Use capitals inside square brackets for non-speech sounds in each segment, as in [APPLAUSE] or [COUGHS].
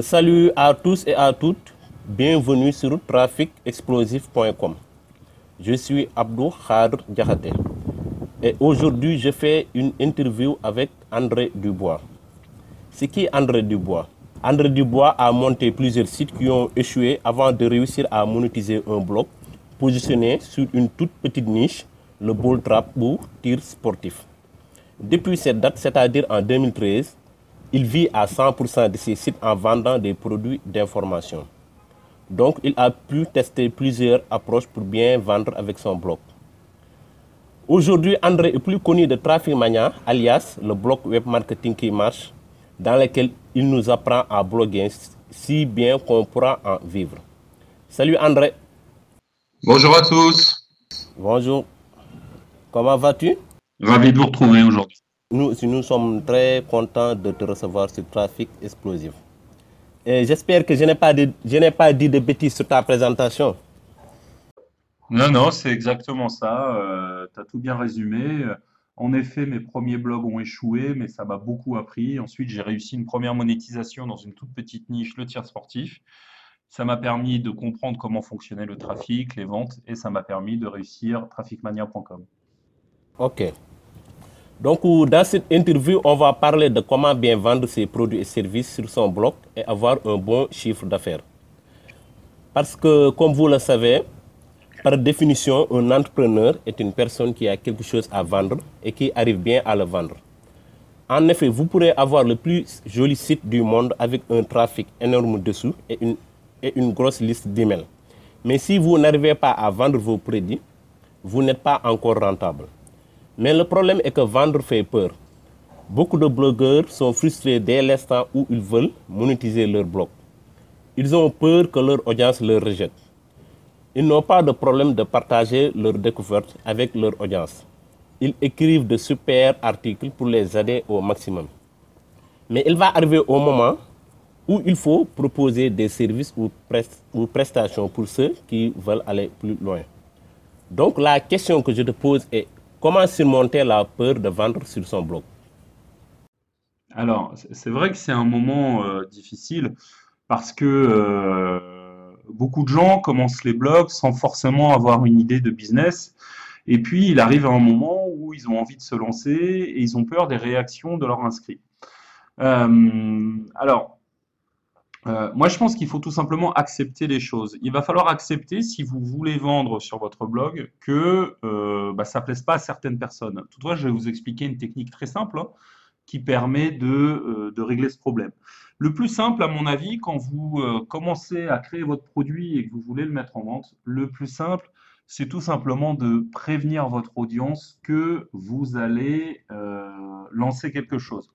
Salut à tous et à toutes, bienvenue sur traficexplosif.com. Je suis Abdou Khadr Diakhaté et aujourd'hui je fais une interview avec André Dubois. C'est qui André Dubois? André Dubois a monté plusieurs sites qui ont échoué avant de réussir à monétiser un blog positionné sur une toute petite niche, le ball trap ou tir sportif. Depuis cette date, c'est-à-dire en 2013, il vit à 100% de ses sites en vendant des produits d'information. Donc, il a pu tester plusieurs approches pour bien vendre avec son blog. Aujourd'hui, André est plus connu de Traffic Mania, alias le blog web marketing qui marche, dans lequel il nous apprend à bloguer si bien qu'on pourra en vivre. Salut André. Bonjour à tous. Bonjour. Comment vas-tu? Ravi de vous retrouver aujourd'hui. Nous, nous sommes très contents de te recevoir sur Trafic Explosif. J'espère que je n'ai pas, de, je n'ai pas dit de bêtises sur ta présentation. Non, non, c'est exactement ça. Euh, tu as tout bien résumé. En effet, mes premiers blogs ont échoué, mais ça m'a beaucoup appris. Ensuite, j'ai réussi une première monétisation dans une toute petite niche, le tir sportif. Ça m'a permis de comprendre comment fonctionnait le trafic, les ventes, et ça m'a permis de réussir trafficmania.com. Ok. Donc, dans cette interview, on va parler de comment bien vendre ses produits et services sur son blog et avoir un bon chiffre d'affaires. Parce que, comme vous le savez, par définition, un entrepreneur est une personne qui a quelque chose à vendre et qui arrive bien à le vendre. En effet, vous pourrez avoir le plus joli site du monde avec un trafic énorme dessous et une, et une grosse liste d'emails. Mais si vous n'arrivez pas à vendre vos produits, vous n'êtes pas encore rentable. Mais le problème est que vendre fait peur. Beaucoup de blogueurs sont frustrés dès l'instant où ils veulent monétiser leur blog. Ils ont peur que leur audience leur rejette. Ils n'ont pas de problème de partager leurs découvertes avec leur audience. Ils écrivent de super articles pour les aider au maximum. Mais il va arriver au moment où il faut proposer des services ou prestations pour ceux qui veulent aller plus loin. Donc la question que je te pose est comment surmonter la peur de vendre sur son blog? Alors, c'est vrai que c'est un moment euh, difficile parce que euh, beaucoup de gens commencent les blogs sans forcément avoir une idée de business. Et puis, il arrive un moment où ils ont envie de se lancer et ils ont peur des réactions de leurs inscrits. Euh, alors, euh, moi, je pense qu'il faut tout simplement accepter les choses. Il va falloir accepter, si vous voulez vendre sur votre blog, que euh, bah, ça ne plaise pas à certaines personnes. Toutefois, je vais vous expliquer une technique très simple hein, qui permet de, euh, de, régler ce problème. Le plus simple, à mon avis, quand vous commencez à créer votre produit et que vous voulez le mettre en vente, le plus simple, c'est tout simplement de prévenir votre audience que vous allez lancer quelque chose.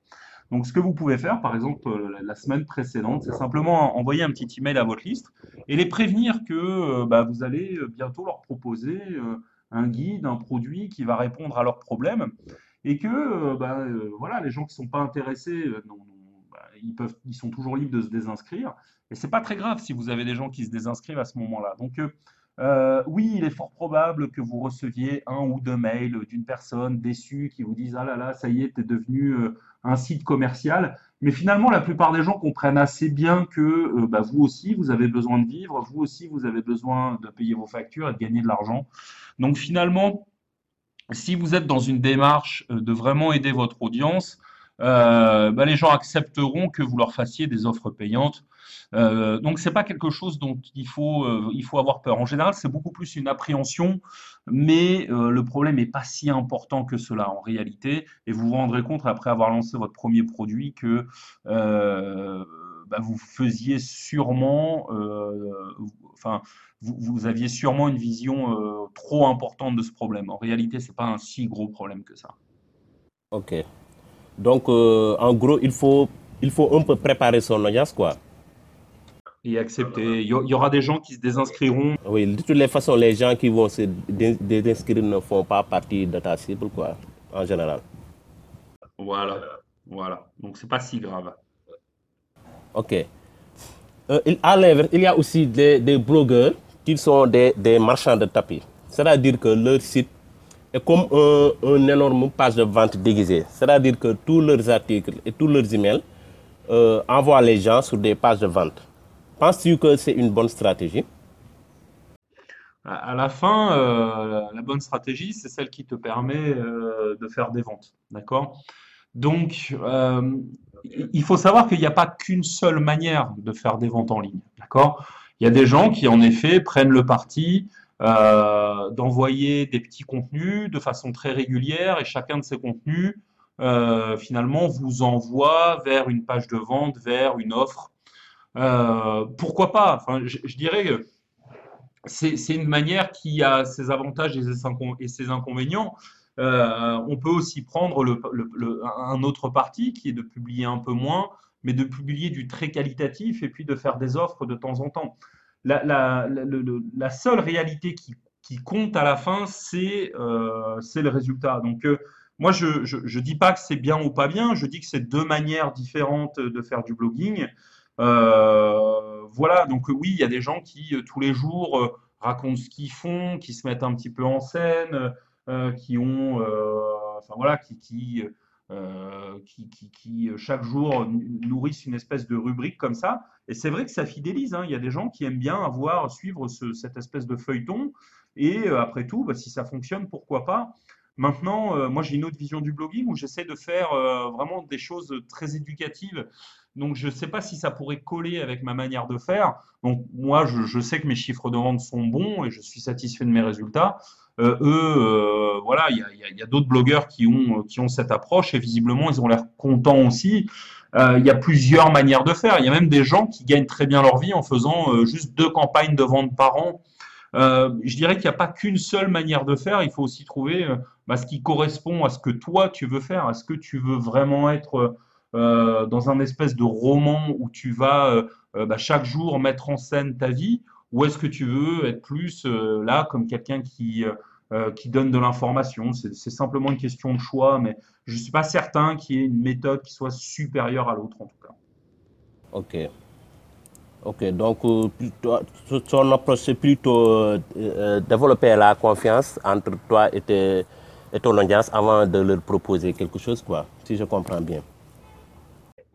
Donc, ce que vous pouvez faire, par exemple, la semaine précédente, c'est simplement envoyer un petit email à votre liste et les prévenir que bah, vous allez bientôt leur proposer un guide, un produit qui va répondre à leurs problèmes et que bah, voilà, les gens qui ne sont pas intéressés, non, non, bah, ils, peuvent, ils sont toujours libres de se désinscrire. Et ce n'est pas très grave si vous avez des gens qui se désinscrivent à ce moment-là. Donc, euh, oui, il est fort probable que vous receviez un ou deux mails d'une personne déçue qui vous dise Ah là là, ça y est, tu es devenu euh, un site commercial. Mais finalement, la plupart des gens comprennent assez bien que euh, bah, vous aussi, vous avez besoin de vivre, vous aussi, vous avez besoin de payer vos factures et de gagner de l'argent. Donc finalement, si vous êtes dans une démarche de vraiment aider votre audience, euh, bah, les gens accepteront que vous leur fassiez des offres payantes. Euh, donc c'est pas quelque chose dont il faut euh, il faut avoir peur. En général, c'est beaucoup plus une appréhension, mais euh, le problème n'est pas si important que cela en réalité. Et vous vous rendrez compte après avoir lancé votre premier produit que bah, vous faisiez sûrement, enfin vous, aviez sûrement une vision trop importante de ce problème. En réalité, c'est pas un si gros problème que ça. Ok. Donc, euh, en gros, il faut, il faut un peu préparer son audience, quoi. Et accepter. Il y aura des gens qui se désinscriront. Oui, de toutes les façons, les gens qui vont se désinscrire ne font pas partie de ta cible, quoi, en général. Voilà, voilà. Donc, c'est pas si grave. Ok. Euh, à l'inverse, il y a aussi des, des blogueurs qui sont des, des marchands de tapis. C'est-à-dire que leur site est comme un, un, énorme page de vente déguisée. C'est-à-dire que tous leurs articles et tous leurs emails euh, envoie les gens sur des pages de vente. Penses-tu que c'est une bonne stratégie? À la fin, euh, la bonne stratégie, c'est celle qui te permet euh, de faire des ventes. D'accord? Donc, euh, il faut savoir qu'il n'y a pas qu'une seule manière de faire des ventes en ligne. D'accord? Il y a des gens qui, en effet, prennent le parti euh, d'envoyer des petits contenus de façon très régulière et chacun de ces contenus, euh, finalement, vous envoie vers une page de vente, vers une offre. Euh, pourquoi pas? Enfin, je, dirais que c'est une manière qui a ses avantages et ses inconvénients. On peut aussi prendre le- un autre parti qui est de publier un peu moins, mais de publier du très qualitatif et puis de faire des offres de temps en temps. La, la- la- le- le- la seule réalité qui, compte à la fin, c'est euh, le résultat. Donc, euh, moi, je ne dis pas que c'est bien ou pas bien, je dis que c'est deux manières différentes de faire du blogging. Euh, voilà, donc oui, il y a des gens qui tous les jours racontent ce qu'ils font, qui se mettent un petit peu en scène, qui ont, enfin voilà, qui, euh, qui, euh, chaque jour nourrissent une espèce de rubrique comme ça. Et c'est vrai que ça fidélise. hein. Il y a des gens qui aiment bien avoir, suivre ce- cette espèce de feuilleton. Et euh, après tout, bah, si ça fonctionne, pourquoi pas? Maintenant, moi j'ai une autre vision du blogging où j'essaie de faire vraiment des choses très éducatives. Donc je ne sais pas si ça pourrait coller avec ma manière de faire. Donc moi je, sais que mes chiffres de vente sont bons et je suis satisfait de mes résultats. Euh, eux, euh, voilà, il y a, d'autres blogueurs qui ont, qui ont cette approche et visiblement ils ont l'air contents aussi. Euh, il y a plusieurs manières de faire. Il y a même des gens qui gagnent très bien leur vie en faisant euh, juste deux campagnes de vente par an euh, je dirais qu'il n'y a pas qu'une seule manière de faire, il faut aussi trouver euh, bah, ce qui correspond à ce que toi tu veux faire. Est-ce que tu veux vraiment être euh, dans un espèce de roman où tu vas euh, euh, bah, chaque jour mettre en scène ta vie, ou est-ce que tu veux être plus là comme quelqu'un qui, qui donne de l'information? C'est simplement une question de choix, mais je ne suis pas certain qu'il y ait une méthode qui soit supérieure à l'autre en tout cas. Ok. Ok, donc plutôt- ton approche, c'est plutôt développer la confiance entre toi et, et ton audience avant de leur proposer quelque chose, quoi, si je comprends bien.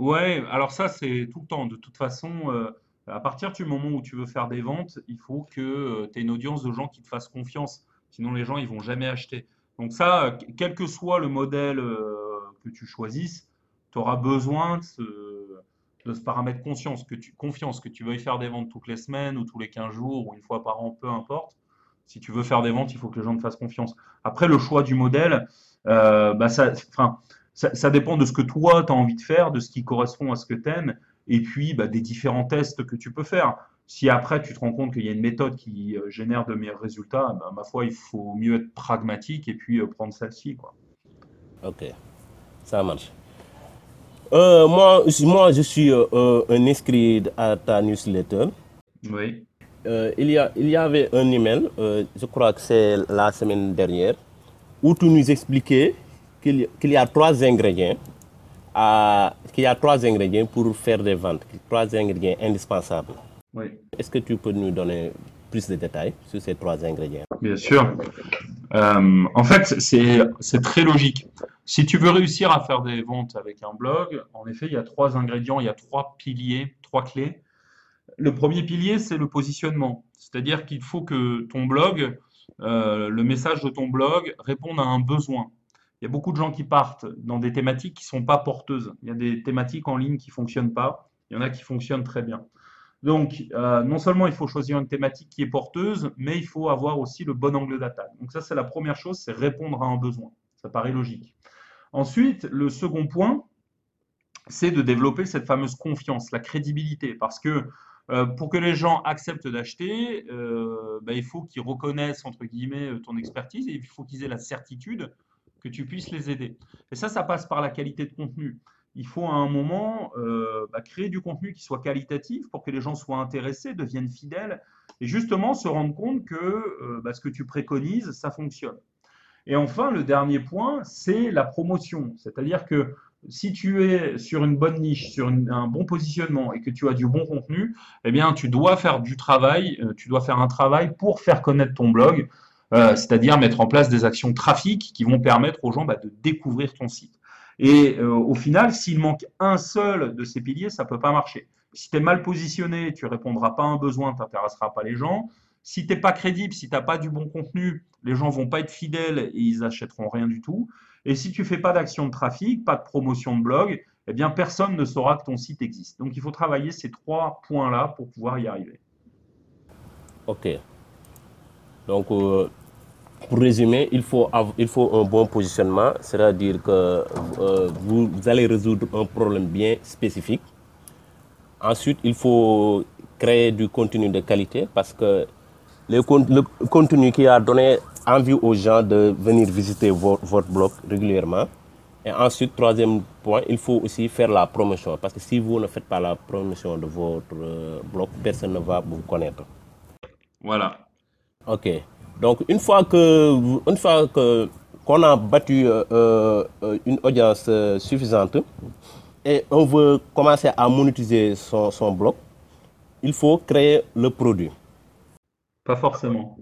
Ouais, alors ça, c'est tout le temps. De toute façon, euh, à partir du moment où tu veux faire des ventes, il faut que tu aies une audience de gens qui te fassent confiance. Sinon, les gens, ils vont jamais acheter. Donc ça, euh, quel que soit le modèle euh, que tu choisisses, tu auras besoin de ce, paramètre conscience, que tu, confiance, que tu veuilles faire des ventes toutes les semaines ou tous les 15 jours ou une fois par an, peu importe. Si tu veux faire des ventes, il faut que les gens te fassent confiance. Après, le choix du modèle, euh, bah ça, enfin, ça, ça dépend de ce que toi, tu as envie de faire, de ce qui correspond à ce que tu aimes, et puis bah, des différents tests que tu peux faire. Si après, tu te rends compte qu'il y a une méthode qui euh, génère de meilleurs résultats, bah, ma foi, il faut mieux être pragmatique et puis euh, prendre celle-ci, quoi. Ok, ça marche. Euh, moi, je- moi, je suis euh, un inscrit à ta newsletter. Oui. Euh, il y a, il y avait un email, je crois que c'est la semaine dernière, où tu nous expliquais qu'il y, a trois ingrédients, à, qu'il y a trois ingrédients pour faire des ventes, trois ingrédients indispensables. Oui. Est-ce que tu peux nous donner plus de détails sur ces trois ingrédients? Bien sûr. Euh, en fait, c'est c'est très logique. Si tu veux réussir à faire des ventes avec un blog, en effet, il y a trois ingrédients, il y a trois piliers, trois clés. Le premier pilier, c'est le positionnement. C'est-à-dire qu'il faut que ton blog, euh, le message de ton blog réponde à un besoin. Il y a beaucoup de gens qui partent dans des thématiques qui ne sont pas porteuses. Il y a des thématiques en ligne qui ne fonctionnent pas. Il y en a qui fonctionnent très bien. Donc, euh, non seulement il faut choisir une thématique qui est porteuse, mais il faut avoir aussi le bon angle d'attaque. Donc ça, c'est la première chose, c'est répondre à un besoin. Ça paraît logique. Ensuite, le second point, c'est de développer cette fameuse confiance, la crédibilité, parce que euh, pour que les gens acceptent d'acheter, euh, ben, il faut qu'ils reconnaissent, entre guillemets, ton expertise et il faut qu'ils aient la certitude que tu puisses les aider. Et ça, ça passe par la qualité de contenu. Il faut à un moment euh, bah, créer du contenu qui soit qualitatif pour que les gens soient intéressés, deviennent fidèles et justement se rendre compte que euh, bah, ce que tu préconises, ça fonctionne. Et enfin, le dernier point, c'est la promotion. C'est-à-dire que si tu es sur une bonne niche, sur un bon positionnement et que tu as du bon contenu, eh bien, tu dois faire du travail, euh, tu dois faire un travail pour faire connaître ton blog, euh, c'est-à-dire mettre en place des actions trafic qui vont permettre aux gens bah, de découvrir ton site. Et euh, au final, s'il manque un seul de ces piliers, ça ne peut pas marcher. Si tu es mal positionné, tu répondras pas à un besoin, tu n'intéresseras pas les gens. Si tu n'es pas crédible, si tu n'as pas du bon contenu, les gens vont pas être fidèles et ils achèteront rien du tout. Et si tu fais pas d'action de trafic, pas de promotion de blog, eh bien personne ne saura que ton site existe. Donc il faut travailler ces trois points-là pour pouvoir y arriver. Ok. Donc, euh, pour résumer, il faut, il faut un bon positionnement, c'est-à-dire que euh, vous, allez résoudre un problème bien spécifique. Ensuite, il faut créer du contenu de qualité parce que le, le contenu qui a donné envie aux gens de venir visiter vo- votre blog régulièrement. Et ensuite, troisième point, il faut aussi faire la promotion parce que si vous ne faites pas la promotion de votre euh, blog, personne ne va vous connaître. Voilà. Ok. Donc une fois que une fois que qu'on a battu euh, euh, une audience euh, suffisante et on veut commencer à monétiser son, son blog, il faut créer le produit. Pas forcément.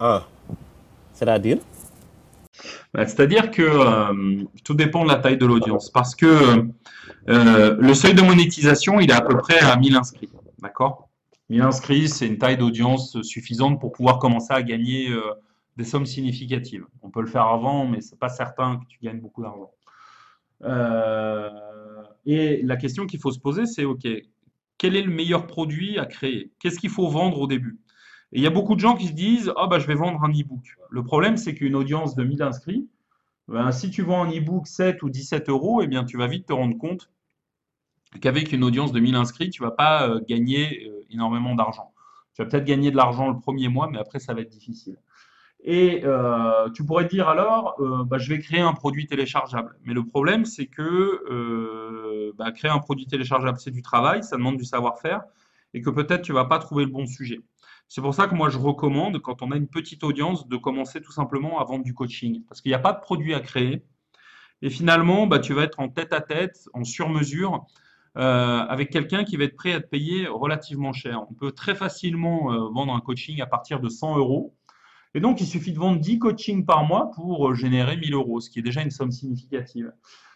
Ah. C'est-à-dire? Bah, C'est-à-dire que euh, tout dépend de la taille de l'audience. Parce que euh, le seuil de monétisation, il est à peu près à 1000 inscrits. D'accord? 1000 inscrits, c'est une taille d'audience suffisante pour pouvoir commencer à gagner euh, des sommes significatives. On peut le faire avant, mais c'est pas certain que tu gagnes beaucoup d'argent. Euh, et la question qu'il faut se poser, c'est OK, quel est le meilleur produit à créer? Qu'est-ce qu'il faut vendre au début? Et il y a beaucoup de gens qui se disent Ah, bah, je vais vendre un e-book. Le problème, c'est qu'une audience de 1000 inscrits, ben, si tu vends un e-book 7 ou 17 euros, eh bien, tu vas vite te rendre compte qu'avec une audience de 1000 inscrits, tu ne vas pas euh, gagner euh, énormément d'argent. Tu vas peut-être gagner de l'argent le premier mois, mais après, ça va être difficile. Et euh, tu pourrais te dire alors, bah, je vais créer un produit téléchargeable. Mais le problème, c'est que bah, créer un produit téléchargeable, c'est du travail, ça demande du savoir-faire, et que peut-être tu ne vas pas trouver le bon sujet. C'est pour ça que moi, je recommande, quand on a une petite audience, de commencer tout simplement à vendre du coaching. Parce qu'il n'y a pas de produit à créer. Et finalement, bah, tu vas être en tête-à-tête, en sur-mesure, euh, avec quelqu'un qui va être prêt à te payer relativement cher. On peut très facilement euh, vendre un coaching à partir de 100 euros. Et donc, il suffit de vendre 10 coachings par mois pour euh, générer 1000 euros, ce qui est déjà une somme significative.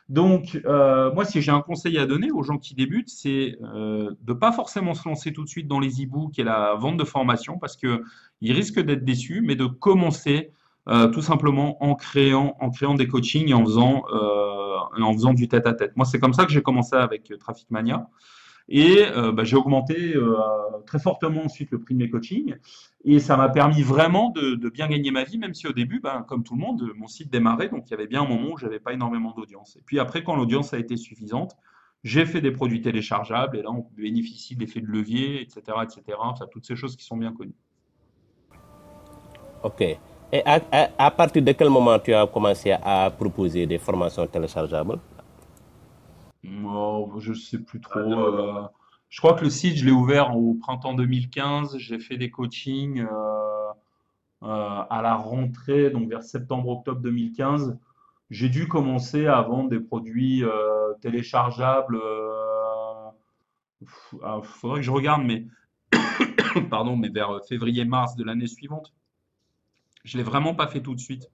Donc, euh, moi, si j'ai un conseil à donner aux gens qui débutent, c'est euh, de pas forcément se lancer tout de suite dans les e-books et la vente de formation parce que ils risquent d'être déçus, mais de commencer euh, tout simplement en créant, en créant des coachings et en faisant, euh, en faisant du tête-à-tête. Moi, c'est comme ça que j'ai commencé avec Traffic Mania. Et euh, bah, j'ai augmenté euh, très fortement ensuite le prix de mes coachings. Et ça m'a permis vraiment de, bien gagner ma vie, même si au début, ben, comme tout le monde, mon site démarrait. Donc il y avait bien un moment où j'avais pas énormément d'audience. Et puis après, quand l'audience a été suffisante, j'ai fait des produits téléchargeables. Et là, on bénéficie de l'effet de levier, etc. etc. Enfin, toutes ces choses qui sont bien connues. Ok. Et à, à- partir de quel moment tu as commencé à proposer des formations téléchargeables? Oh, je sais plus trop. euh, je crois que le site, je l'ai ouvert au printemps 2015. J'ai fait des coachings euh, euh, à la rentrée, donc vers septembre-octobre 2015. J'ai dû commencer à vendre des produits téléchargeables. pff, ah, faudrait que je regarde, mais [COUGHS] pardon, mais vers février-mars de l'année suivante. Je l'ai vraiment pas fait tout de suite.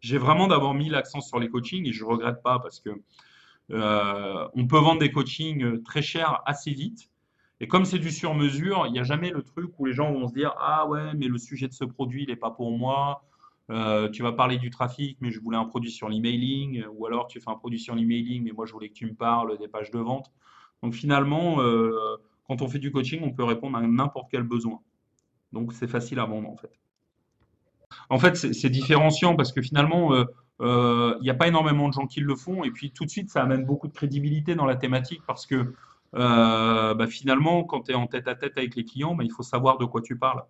J'ai vraiment d'abord mis l'accent sur les coachings et je regrette pas parce que euh, on peut vendre des coachings euh, très chers assez vite. Et comme c'est du sur-mesure, il n'y a jamais le truc où les gens vont se dire Ah ouais, mais le sujet de ce produit, il n'est pas pour moi. Euh, tu vas parler du trafic, mais je voulais un produit sur l'emailing. Ou alors tu fais un produit sur l'emailing, mais moi je voulais que tu me parles des pages de vente. Donc finalement, euh, quand on fait du coaching, on peut répondre à n'importe quel besoin. Donc c'est facile à vendre en fait. En fait, c'est différenciant parce que finalement, euh, euh, il n'y a pas énormément de gens qui le font. Et puis tout de suite, ça amène beaucoup de crédibilité dans la thématique parce que euh, bah, finalement, quand tu es en tête à tête avec les clients, bah, il faut savoir de quoi tu parles.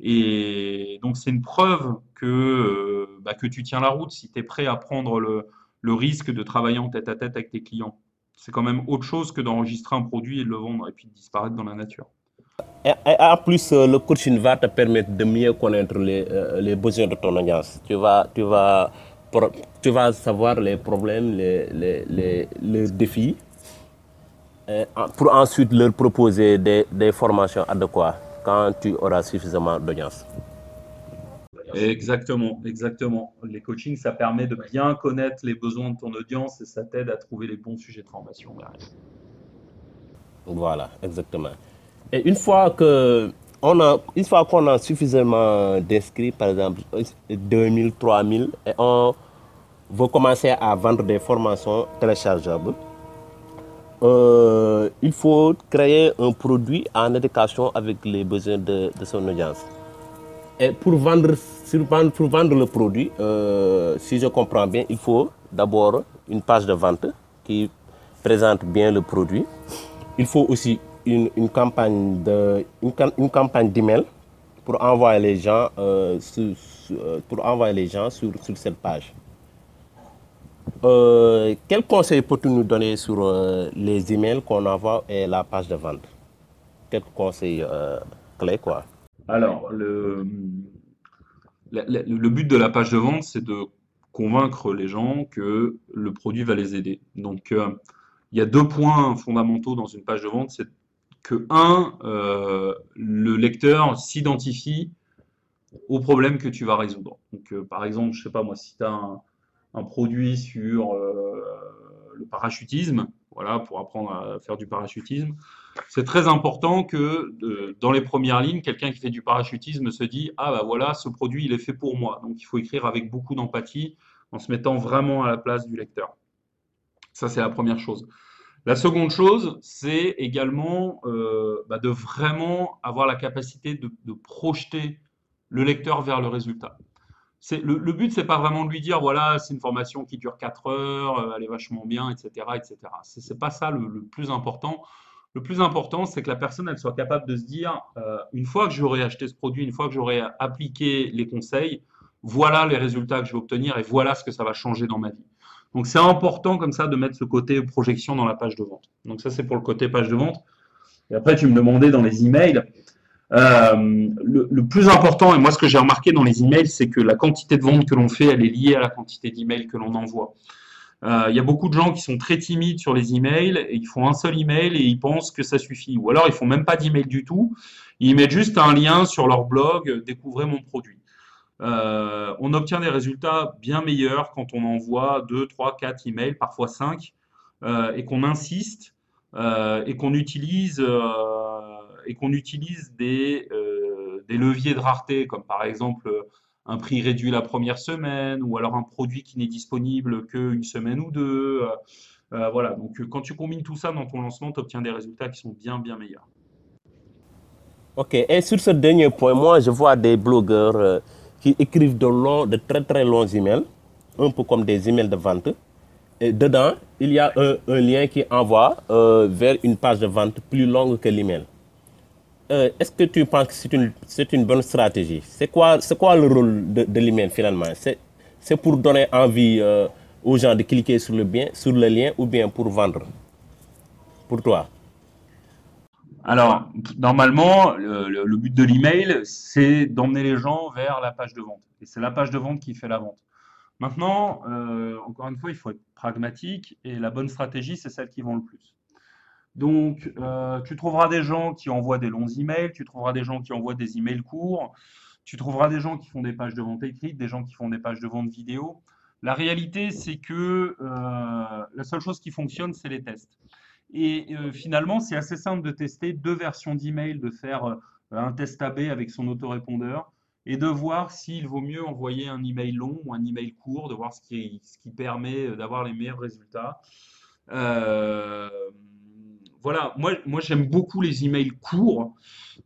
Et donc, c'est une preuve que, bah, tu tiens la route si tu es prêt à prendre le, le risque de travailler en tête à tête avec tes clients. C'est quand même autre chose que d'enregistrer un produit et de le vendre et puis de disparaître dans la nature. Et, et en plus, euh, le coaching va te permettre de mieux connaître les, euh, les besoins de ton audience. Tu vas, tu vas, tu vas savoir les problèmes, les, les, les, les défis, pour ensuite leur proposer des, des formations adéquates quand tu auras suffisamment d'audience. Exactement, exactement. Les coachings, ça permet de bien connaître les besoins de ton audience et ça t'aide à trouver les bons sujets de formation Voilà, exactement. Et une fois que on a, une fois qu'on a suffisamment d'inscrits, par exemple 2000, 3000, et on veut commencer à vendre des formations téléchargeables, euh, il faut créer un produit en éducation avec les besoins de, son audience. Et pour vendre, pour vendre le produit, euh, si je comprends bien, il faut d'abord une page de vente qui présente bien le produit. Il faut aussi une, campagne de une, campagne d'email pour envoyer les gens euh, sur, pour envoyer les gens sur, sur cette page. Euh, quel conseil peux-tu nous donner sur euh, les emails qu'on envoie et la page de vente? Quelques conseils euh, clés, quoi. Alors, le, le, but de la page de vente, c'est de convaincre les gens que le produit va les aider. Donc, il y a deux points fondamentaux dans une page de vente. C'est que, un, le lecteur s'identifie au problème que tu vas résoudre. Donc, par exemple, je ne sais pas moi, si tu as un un produit sur euh, le parachutisme, voilà, pour apprendre à faire du parachutisme. C'est très important que dans les premières lignes, quelqu'un qui fait du parachutisme se dit ah bah voilà, ce produit il est fait pour moi. Donc il faut écrire avec beaucoup d'empathie, en se mettant vraiment à la place du lecteur. Ça c'est la première chose. La seconde chose, c'est également euh, bah, de vraiment avoir la capacité de, projeter le lecteur vers le résultat le, le, but, c'est pas vraiment de lui dire, voilà, c'est une formation qui dure 4 heures, euh, elle est vachement bien, etc. etc. C'est pas ça le, plus important. Le plus important, c'est que la personne, soit capable de se dire, euh, une fois que j'aurai acheté ce produit, une fois que j'aurai appliqué les conseils, voilà les résultats que je vais obtenir et voilà ce que ça va changer dans ma vie. Donc c'est important comme ça de mettre ce côté projection dans la page de vente. Donc ça, c'est pour le côté page de vente. Et après, tu me demandais dans les emails, euh, le, plus important, et moi ce que j'ai remarqué dans les emails, c'est que la quantité de ventes que l'on fait, elle est liée à la quantité d'emails que l'on envoie. Euh, il y a beaucoup de gens qui sont très timides sur les emails et ils font un seul email et ils pensent que ça suffit. Ou alors ils font même pas d'email du tout, ils mettent juste un lien sur leur blog, découvrez mon produit. Euh, on obtient des résultats bien meilleurs quand on envoie 2, 3, 4 emails, parfois 5, et qu'on insiste et qu'on utilise et utilise des, euh, des leviers de rareté, comme par exemple un prix réduit la première semaine, ou alors un produit qui n'est disponible qu'une semaine ou deux. Euh, euh, voilà, donc quand tu combines tout ça dans ton lancement, tu obtiens des résultats qui sont bien, bien meilleurs. Ok, et sur ce dernier point, moi je vois des blogueurs qui écrivent de, longs, de très très longs emails, un peu comme des emails de vente. Et dedans, il y a un, lien qui envoie vers une page de vente plus longue que l'email. Euh, est-ce que tu penses que c'est une, une, bonne stratégie? C'est quoi, quoi le rôle de, de l'email finalement? C'est pour donner envie euh, aux gens de cliquer sur le, bien, sur le lien ou bien pour vendre? Pour toi alors, normalement, le, but de l'email, c'est d'emmener les gens vers la page de vente. Et c'est la page de vente qui fait la vente. Maintenant, euh, encore une fois, il faut être pragmatique et la bonne stratégie, c'est celle qui vend le plus. Donc, euh, tu trouveras des gens qui envoient des longs emails, tu trouveras des gens qui envoient des emails courts, tu trouveras des gens qui font des pages de vente écrites, des gens qui font des pages de vente vidéo. La réalité, c'est que euh, la seule chose qui fonctionne, c'est les tests. Et euh, finalement, c'est assez simple de tester deux versions d'email, de faire un test AB avec son autorépondeur et de voir s'il vaut mieux envoyer un email long ou un email court, de voir ce qui, ce qui permet d'avoir les meilleurs résultats. Euh, voilà, moi, moi j'aime beaucoup les emails courts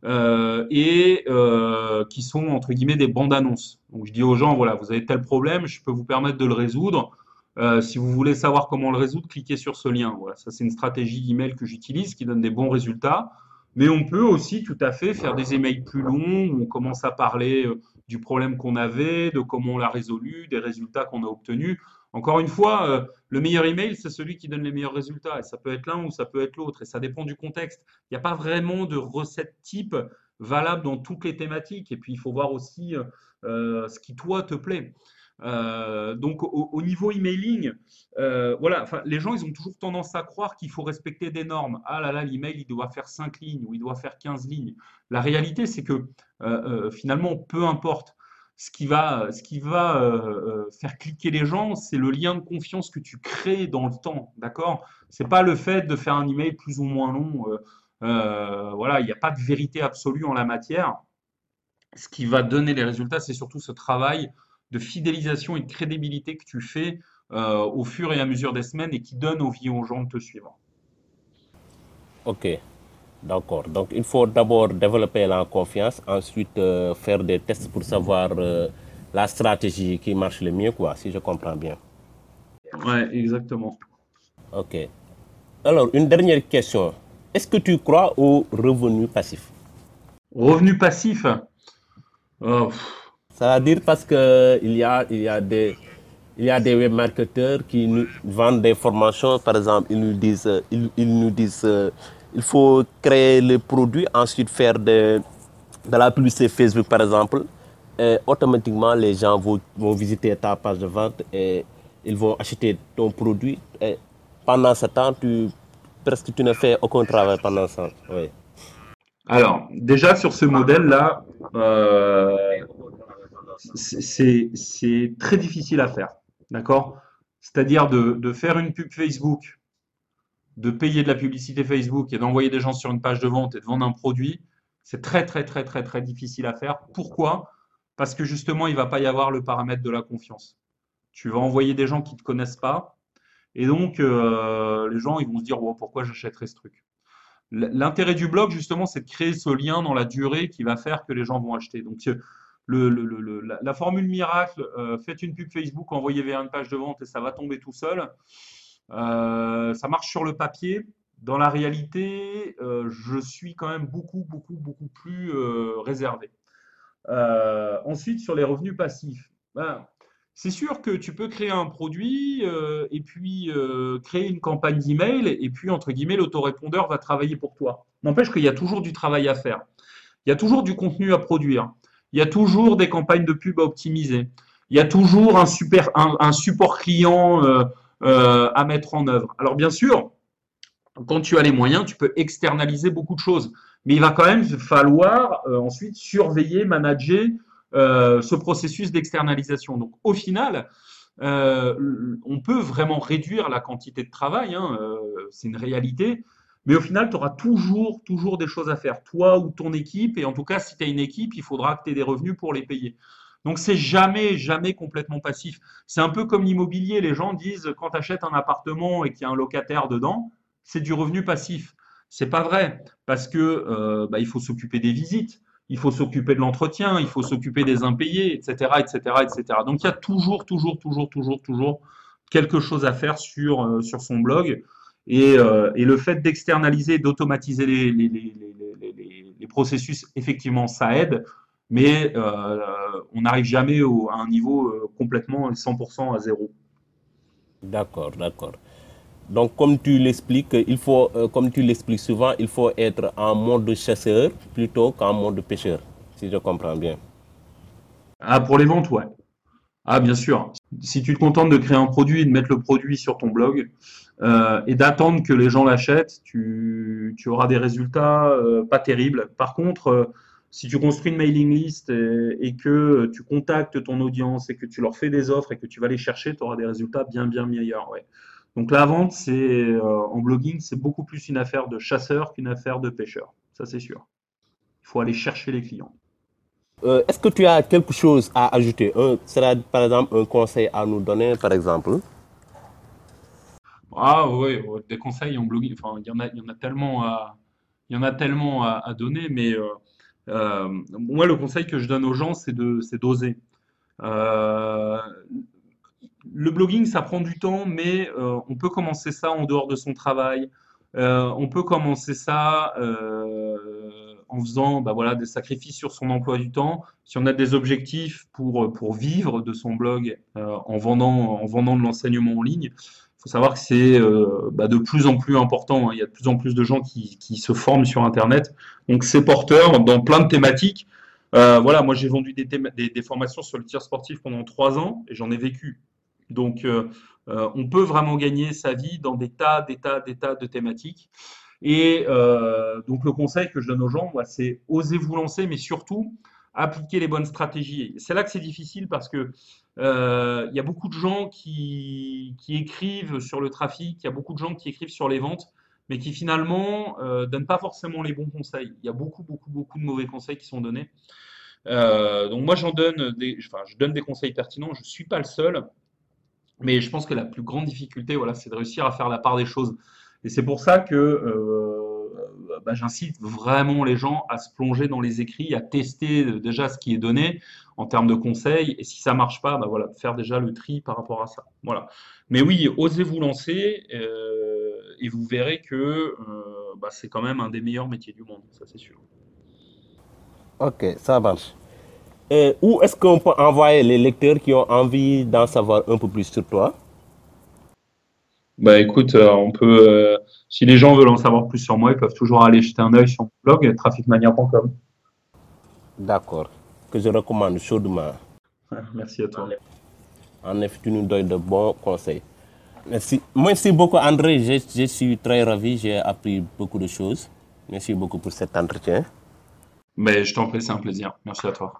euh, et euh, qui sont entre guillemets des bandes annonces. Donc je dis aux gens, voilà, vous avez tel problème, je peux vous permettre de le résoudre. Euh, si vous voulez savoir comment le résoudre, cliquez sur ce lien. Ça c'est une stratégie email que j'utilise qui donne des bons résultats. Mais on peut aussi tout à fait faire des emails plus longs où on commence à parler du problème qu'on avait, de comment on l'a résolu, des résultats qu'on a obtenus. Encore une fois, euh, le meilleur email, c'est celui qui donne les meilleurs résultats. Et ça peut être l'un ou ça peut être l'autre. Et ça dépend du contexte. Il n'y a pas vraiment de recette type valable dans toutes les thématiques. Et puis, il faut voir aussi euh, euh, ce qui, toi, te plaît. Donc, au, niveau emailing, voilà, les gens, ils ont toujours tendance à croire qu'il faut respecter des normes. Ah là là, l'email, il doit faire 5 lignes ou il doit faire 15 lignes. La réalité, c'est que finalement, peu importe. ce qui va, ce qui va euh, euh, faire cliquer les gens, c'est le lien de confiance que tu crées dans le temps, d'accord? C'est pas le fait de faire un email plus ou moins long. Euh, voilà, il n'y a pas de vérité absolue en la matière. Ce qui va donner les résultats, c'est surtout ce travail de fidélisation et de crédibilité que tu fais au fur et à mesure des semaines et qui donne envie aux gens de te suivre. Ok, D'accord. Donc, il faut d'abord développer la confiance, ensuite euh, faire des tests pour savoir euh, la stratégie qui marche le mieux, quoi, si je comprends bien. Ouais, exactement. Ok. Alors, une dernière question. Est-ce que tu crois au revenu passif? Revenu passif? Ça veut dire parce qu'il y a, il y, a des, y a des webmarketeurs qui nous vendent des formations, par exemple, ils nous disent, ils, ils nous disent il faut créer le produit, ensuite faire de, de la publicité Facebook par exemple. Et automatiquement, les gens vont, vont, visiter ta page de vente et ils vont acheter ton produit. Pendant ce temps, tu, presque tu ne fais aucun travail pendant ce temps. Alors, déjà sur ce modèle-là, euh, c'est très difficile à faire. D'accord? C'est-à-dire de, faire une pub Facebook de payer de la publicité Facebook et d'envoyer des gens sur une page de vente et de vendre un produit, c'est très, très, très, très, très difficile à faire. Pourquoi? Parce que justement, il ne va pas y avoir le paramètre de la confiance. Tu vas envoyer des gens qui ne te connaissent pas et donc euh, les gens ils vont se dire pourquoi j'achèterais ce truc? L'intérêt du blog, justement, c'est de créer ce lien dans la durée qui va faire que les gens vont acheter. Donc, la, formule miracle, euh, faites une pub Facebook, envoyez vers une page de vente et ça va tomber tout seul. Euh, ça marche sur le papier. Dans la réalité, euh, je suis quand même beaucoup, beaucoup, beaucoup plus réservé. ensuite, sur les revenus passifs, ben, c'est sûr que tu peux créer un produit et puis créer une campagne d'email et puis, entre guillemets, l'autorépondeur va travailler pour toi. N'empêche qu'il y a toujours du travail à faire. Il y a toujours du contenu à produire. Il y a toujours des campagnes de pub à optimiser. Il y a toujours un, super, un support client euh, à mettre en œuvre. Alors bien sûr, quand tu as les moyens, tu peux externaliser beaucoup de choses, mais il va quand même falloir euh, ensuite surveiller, manager euh, ce processus d'externalisation. Donc au final, on peut vraiment réduire la quantité de travail, hein, c'est une réalité, mais au final, tu auras toujours, toujours des choses à faire, toi ou ton équipe, et en tout cas, si tu as une équipe, il faudra que tu aies des revenus pour les payer. Donc c'est jamais, jamais complètement passif. C'est un peu comme l'immobilier. Les gens disent quand tu achètes un appartement et qu'il y a un locataire dedans, c'est du revenu passif. C'est pas vrai parce que euh, bah, il faut s'occuper des visites, il faut s'occuper de l'entretien, il faut s'occuper des impayés, etc., etc., etc. Donc il y a toujours, toujours, toujours, toujours, toujours quelque chose à faire sur euh, sur son blog. Et, euh, et le fait d'externaliser, d'automatiser les, les, les, les, processus, effectivement, ça aide mais euh, on n'arrive jamais à un niveau euh, complètement 100% à zéro. D'accord, d'accord. Donc, comme tu l'expliques, il faut, euh, comme tu l'expliques souvent, il faut être en mode chasseur plutôt qu'en mode pêcheur, si je comprends bien. Ah, pour les ventes, ouais. Ah, bien sûr. Si tu te contentes de créer un produit et de mettre le produit sur ton blog et d'attendre que les gens l'achètent, tu, tu, auras des résultats pas terribles. Par contre, si tu construis une mailing list et, que tu contactes ton audience et que tu leur fais des offres et que tu vas les chercher, tu auras des résultats bien, bien meilleurs. Ouais. Donc la vente, c'est euh, en blogging, c'est beaucoup plus une affaire de chasseur qu'une affaire de pêcheur. Ça, c'est sûr. Il faut aller chercher les clients. Euh, est-ce que tu as quelque chose à ajouter? Sera par exemple un conseil à nous donner, par exemple? Ah oui, des conseils en blogging. Enfin, il y en a, tellement à, il y en a tellement à, donner, mais euh, euh, moi, le conseil que je donne aux gens, c'est d'oser. Euh, le blogging, ça prend du temps, mais on peut commencer ça en dehors de son travail. on peut commencer ça en faisant bah, des sacrifices sur son emploi du temps. Si on a des objectifs pour, vivre de son blog en, vendant, en vendant de l'enseignement en ligne, faut savoir que c'est euh, bah, de plus en plus important. Hein. Il y a de plus en plus de gens qui, se forment sur Internet. Donc, c'est porteur dans plein de thématiques. Euh, voilà, moi, j'ai vendu des, formations sur le tir sportif pendant trois ans et j'en ai vécu. Donc, euh, on peut vraiment gagner sa vie dans des tas, des tas, des tas de thématiques. Et donc, le conseil que je donne aux gens, c'est osez vous lancer, mais surtout, appliquer les bonnes stratégies. C'est là que c'est difficile parce que euh, il y a beaucoup de gens qui, écrivent sur le trafic, il y a beaucoup de gens qui écrivent sur les ventes, mais qui finalement euh, donnent pas forcément les bons conseils. Il y a beaucoup, beaucoup, beaucoup de mauvais conseils qui sont donnés. Euh, donc moi, j'en donne des, enfin, je donne des conseils pertinents. Je suis pas le seul, mais je pense que la plus grande difficulté, voilà, c'est de réussir à faire la part des choses. Et c'est pour ça que bah, j'incite vraiment les gens à se plonger dans les écrits, à tester déjà ce qui est donné en termes de conseils. Et si ça marche pas, bah, voilà, faire déjà le tri par rapport à ça. Voilà. Mais oui, osez vous lancer euh, et vous verrez que euh, bah, c'est quand même un des meilleurs métiers du monde, ça c'est sûr. Ok, ça marche. Où est-ce qu'on peut envoyer les lecteurs qui ont envie d'en savoir un peu plus sur toi? Bah écoute, euh, on peut, euh, si les gens veulent en savoir plus sur moi, ils peuvent toujours aller jeter un œil sur mon blog trafficmania.com. D'accord, que je recommande chaudement. [LAUGHS] Merci à toi. En effet, tu nous donnes de bons conseils. Merci. Merci beaucoup André, je, je suis très ravi, j'ai appris beaucoup de choses. Merci beaucoup pour cet entretien. Mais je t'en prie, c'est un plaisir. Merci à toi.